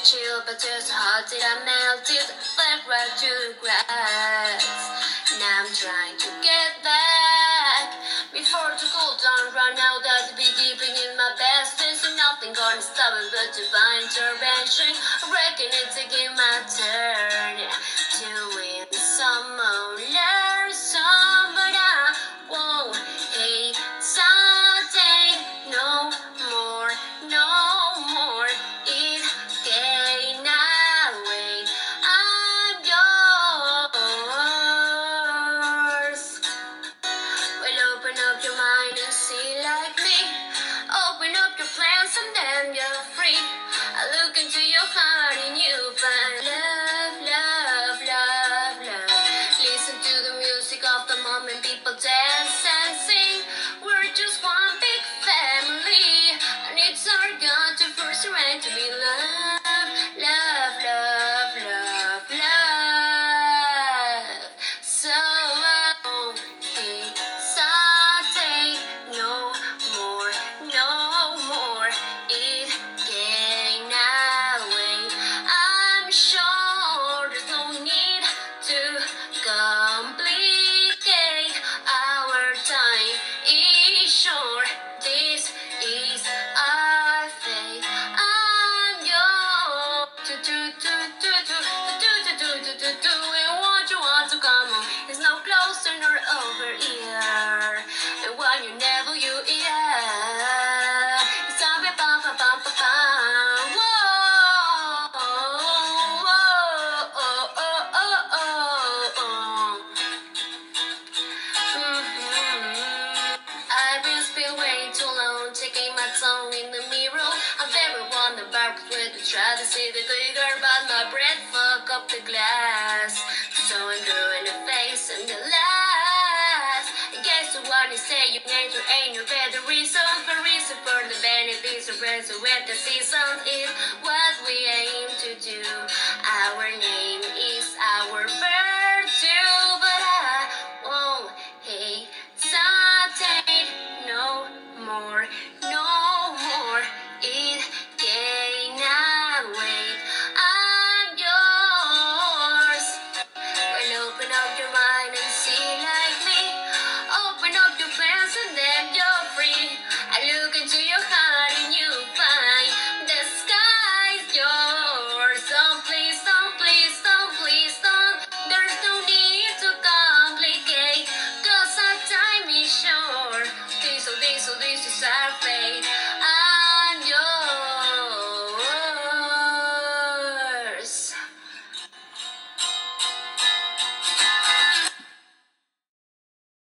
chill, but just hot till I melt melted, fell right to the grass. Now I'm trying to get back before the cool down run out. I'll be deeping in my best. There's nothing gonna stop it but divine intervention. I reckon it's again my turn complicate our time. Is sure this is taking my in the mirror. I'm very one the back with to try to see the glitter, but my breath fuck up the glass. So I'm doing the face and the last. I guess what you say, you nature ain't no better reason for reason for the benefits of rest with the season is what we aim to do. Our name is our virtue, but I won't hesitate no more.